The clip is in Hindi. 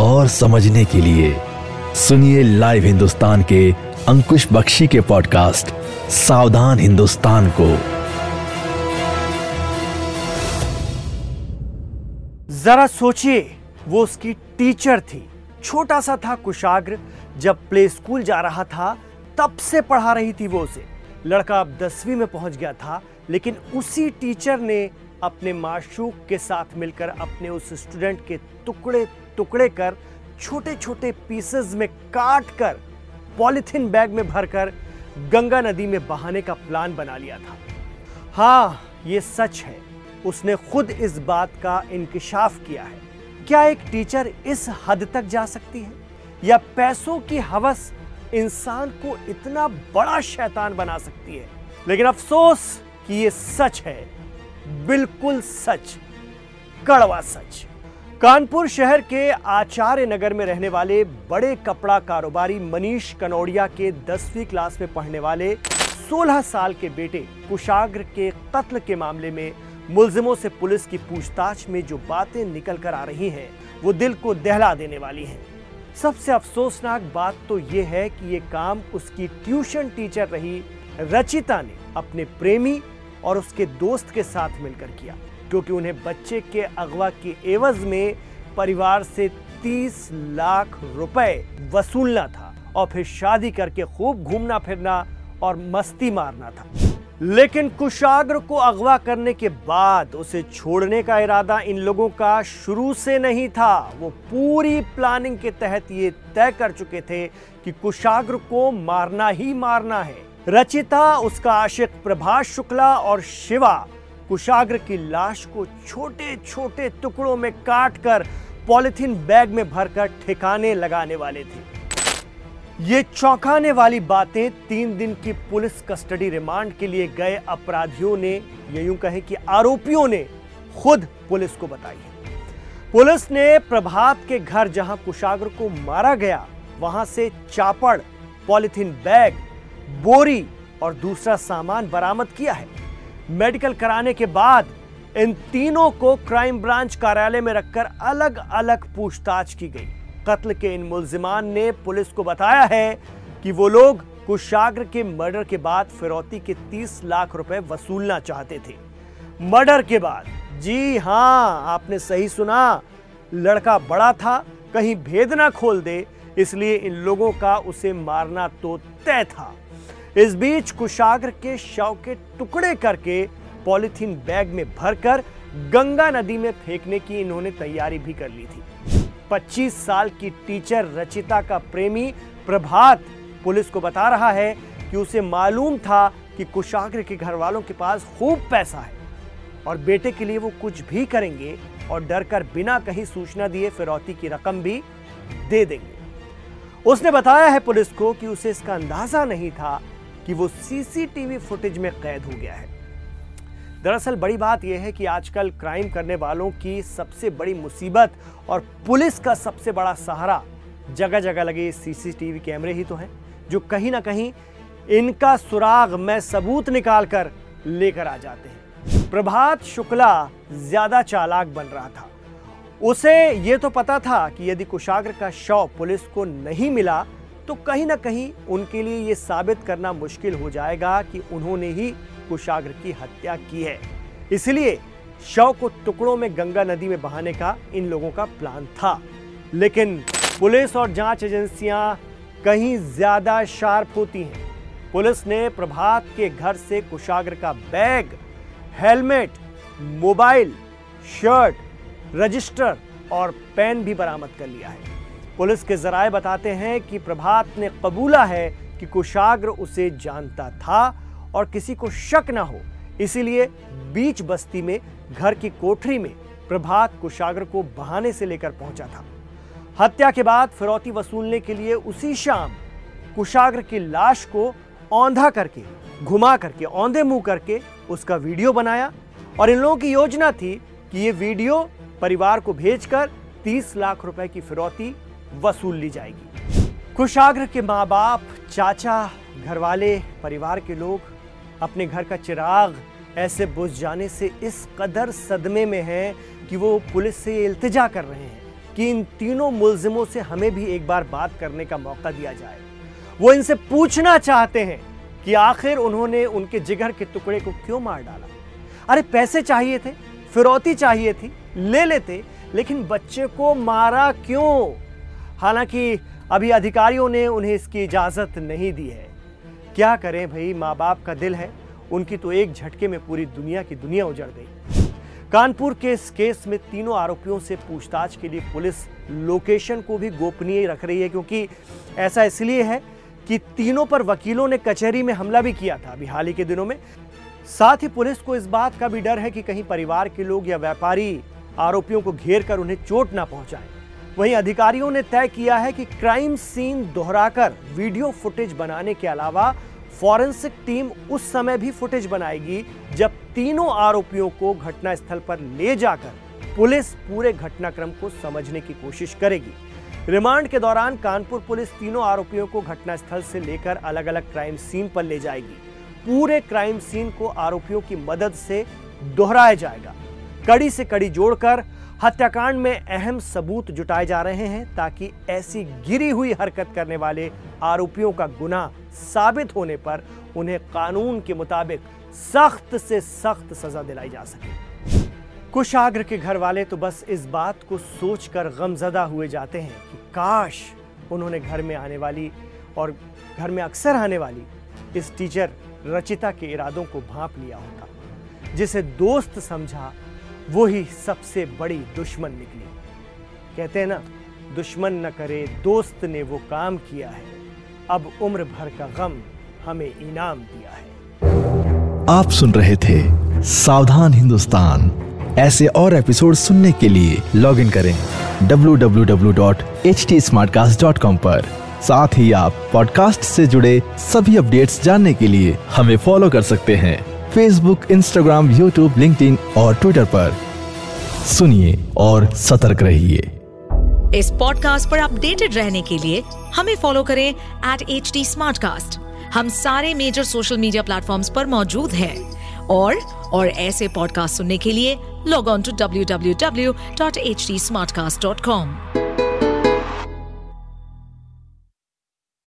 और समझने के लिए सुनिए लाइव हिंदुस्तान के अंकुश बख्शी के पॉडकास्ट सावधान हिंदुस्तान को। जरा सोचिए, वो उसकी टीचर थी। छोटा सा था कुशाग्र, जब प्ले स्कूल जा रहा था, तब से पढ़ा रही थी वो उसे। लड़का अब दसवीं में पहुँच गया था, लेकिन उसी टीचर ने अपने माशूक के साथ मिलकर अपने उस स्टूडेंट के टुकड़े टुकड़े कर छोटे छोटे पीसेस में काट कर पॉलिथीन बैग में भरकर, गंगा नदी में बहाने का प्लान बना लिया था। हाँ ये सच है, उसने खुद इस बात का इंकशाफ किया है। क्या एक टीचर इस हद तक जा सकती है? या पैसों की हवस इंसान को इतना बड़ा शैतान बना सकती है? लेकिन अफसोस कि ये सच है, बिल्कुल सच, कड़वा सच। कानपुर शहर के आचार्य नगर में रहने वाले बड़े कपड़ा कारोबारी मनीष कनौड़िया के दसवीं क्लास में पढ़ने वाले 16 साल के बेटे कुशाग्र के कत्ल के मामले में मुलजिमों से पुलिस की पूछताछ में जो बातें निकल कर आ रही हैं, वो दिल को दहला देने वाली हैं। सबसे अफसोसनाक बात तो ये है कि ये काम उसकी ट्यूशन टीचर रही रचिता ने अपने प्रेमी और उसके दोस्त के साथ मिलकर किया। क्योंकि उन्हें बच्चे के अगवा के एवज में परिवार से 30 लाख रुपए वसूलना था और फिर शादी करके खूब घूमना फिरना और मस्ती मारना था। लेकिन कुशाग्र को अगवा करने के बाद उसे छोड़ने का इरादा इन लोगों का शुरू से नहीं था। वो पूरी प्लानिंग के तहत ये तय कर चुके थे कि कुशाग्र को मारना ही मारना है। रचिता, उसका आशिक प्रभाष शुक्ला और शिवा कुशाग्र की लाश को छोटे छोटे टुकड़ों में काट कर पॉलिथीन बैग में भरकर ठिकाने लगाने वाले थे। ये चौंकाने वाली बातें तीन दिन की पुलिस कस्टडी रिमांड के लिए गए अपराधियों ने, ये यूँ कहे कि आरोपियों ने, खुद पुलिस को बताई पुलिस ने प्रभात के घर जहाँ कुशाग्र को मारा गया, वहाँ से चापड़, पॉलिथीन बैग, बोरी और दूसरा सामान बरामद किया है। मेडिकल कराने के बाद इन तीनों को क्राइम ब्रांच कार्यालय में रखकर अलग अलग पूछताछ की गई। कत्ल के इन मुलजिमान ने पुलिस को बताया है कि वो लोग कुशाग्र के मर्डर के बाद फिरौती के 30 लाख रुपए वसूलना चाहते थे। मर्डर के बाद, जी हाँ, आपने सही सुना। लड़का बड़ा था, कहीं भेद ना खोल दे, इसलिए इन लोगों का उसे मारना तो तय था। इस बीच कुशाग्र के शव के टुकड़े करके पॉलिथीन बैग में भरकर गंगा नदी में फेंकने की इन्होंने तैयारी भी कर ली थी। 25 साल की टीचर रचिता का प्रेमी प्रभात पुलिस को बता रहा है कि उसे मालूम था कि कुशाग्र के घर वालों के पास खूब पैसा है और बेटे के लिए वो कुछ भी करेंगे और डर कर बिना कहीं सूचना दिए फिरौती की रकम भी दे देंगे। उसने बताया है पुलिस को कि उसे इसका अंदाज़ा नहीं था कि वो सीसीटीवी फुटेज में कैद हो गया है। दरअसल बड़ी बात यह है कि आजकल क्राइम करने वालों की सबसे बड़ी मुसीबत और पुलिस का सबसे बड़ा सहारा जगह जगह लगे सीसीटीवी कैमरे ही तो हैं, जो कहीं ना कहीं इनका सुराग में सबूत निकाल कर लेकर आ जाते हैं। प्रभात शुक्ला ज़्यादा चालाक बन रहा था। उसे यह तो पता था कि यदि कुशाग्र का शव पुलिस को नहीं मिला तो कहीं ना कहीं उनके लिए यह साबित करना मुश्किल हो जाएगा कि उन्होंने ही कुशाग्र की हत्या की है। इसलिए शव को टुकड़ों में गंगा नदी में बहाने का इन लोगों का प्लान था। लेकिन पुलिस और जाँच एजेंसियाँ कहीं ज़्यादा शार्प होती हैं। पुलिस ने प्रभात के घर से कुशाग्र का bag, helmet, mobile, shirt, register और पेन भी बरामद कर लिया है। पुलिस के जराए बताते हैं कि प्रभात ने कबूला है कि कुशाग्र उसे जानता था और किसी को शक ना हो। इसीलिए बीच बस्ती में, घर की कोठरी में प्रभात कुशाग्र को बहाने से लेकर पहुँचा था। हत्या के बाद फिरौती वसूलने के लिए उसी शाम कुशाग्र की लाश को औंधा करके, घुमा करके, औंधे मुँह करके उसका वीडियो बनाया और इन लोगों की योजना थी कि ये वीडियो परिवार को भेजकर 30 लाख रुपए की फिरौती वसूल ली जाएगी। कुशाग्र के माँ बाप चाचा, घरवाले, परिवार के लोग अपने घर का चिराग ऐसे बुझ जाने से इस कदर सदमे में हैं कि वो पुलिस से इल्तिजा कर रहे हैं कि इन तीनों मुलजिमों से हमें भी एक बार बात करने का मौका दिया जाए। वो इनसे पूछना चाहते हैं कि आखिर उन्होंने उनके जिगर के टुकड़े को क्यों मार डाला? अरे, पैसे चाहिए थे, फिरौती चाहिए थी, ले लेते, लेकिन बच्चे को मारा क्यों? हालाँकि अभी अधिकारियों ने उन्हें इसकी इजाज़त नहीं दी है। क्या करें भाई? माँ बाप का दिल है। उनकी तो एक झटके में पूरी दुनिया की दुनिया उजड़ गई। कानपुर के इस केस में तीनों आरोपियों से पूछताछ के लिए पुलिस लोकेशन को भी गोपनीय रख रही है, क्योंकि ऐसा इसलिए है कि तीनों पर वकीलों ने कचहरी में हमला भी किया था अभी हाल ही के दिनों में। साथ ही पुलिस को इस बात का भी डर है कि कहीं परिवार के लोग या व्यापारी आरोपियों को घेर कर उन्हें चोट ना पहुंचाएँ। वहीं अधिकारियों ने तय किया है कि क्राइम सीन दोहराकर वीडियो फुटेज बनाने के अलावा फॉरेंसिक टीम उस समय भी फुटेज बनाएगी जब तीनों आरोपियों को घटनास्थल पर ले जाकर पुलिस पूरे घटनाक्रम को समझने की कोशिश करेगी। रिमांड के दौरान कानपुर पुलिस तीनों आरोपियों को घटनास्थल से लेकर अलग अलग क्राइम सीन पर ले जाएगी। पूरे क्राइम सीन को आरोपियों की मदद से दोहराया जाएगा। कड़ी से कड़ी जोड़कर हत्याकांड में अहम सबूत जुटाए जा रहे हैं ताकि ऐसी गिरी हुई हरकत करने वाले आरोपियों का गुनाह साबित होने पर उन्हें कानून के मुताबिक सख्त से सख्त सजा दिलाई जा सके। कुशाग्र के घर वाले तो बस इस बात को सोचकर गमजदा हुए जाते हैं कि काश उन्होंने घर में आने वाली और घर में अक्सर आने वाली इस टीचर रचिता के इरादों को भांप लिया होता, जिसे दोस्त समझा वो ही सबसे बड़ी दुश्मन निकली। कहते हैं ना, दुश्मन न करे, दोस्त ने वो काम किया है। अब उम्र भर का गम हमें इनाम दिया है। आप सुन रहे थे सावधान हिंदुस्तान। ऐसे और एपिसोड सुनने के लिए लॉग इन करें www.htsmartcast.com पर। साथ ही आप पॉडकास्ट से जुड़े सभी अपडेट्स जानने के लिए हमें फॉलो कर सकते हैं। फेसबुक इंस्टाग्राम यूट्यूब लिंक्डइन और ट्विटर पर। सुनिए और सतर्क रहिए। इस पॉडकास्ट पर अपडेटेड रहने के लिए हमें फॉलो करें एट एच डी हम सारे मेजर सोशल मीडिया प्लेटफॉर्म्स पर मौजूद हैं। और और ऐसे पॉडकास्ट सुनने के लिए log on to W W W dot H D Smartcast dot com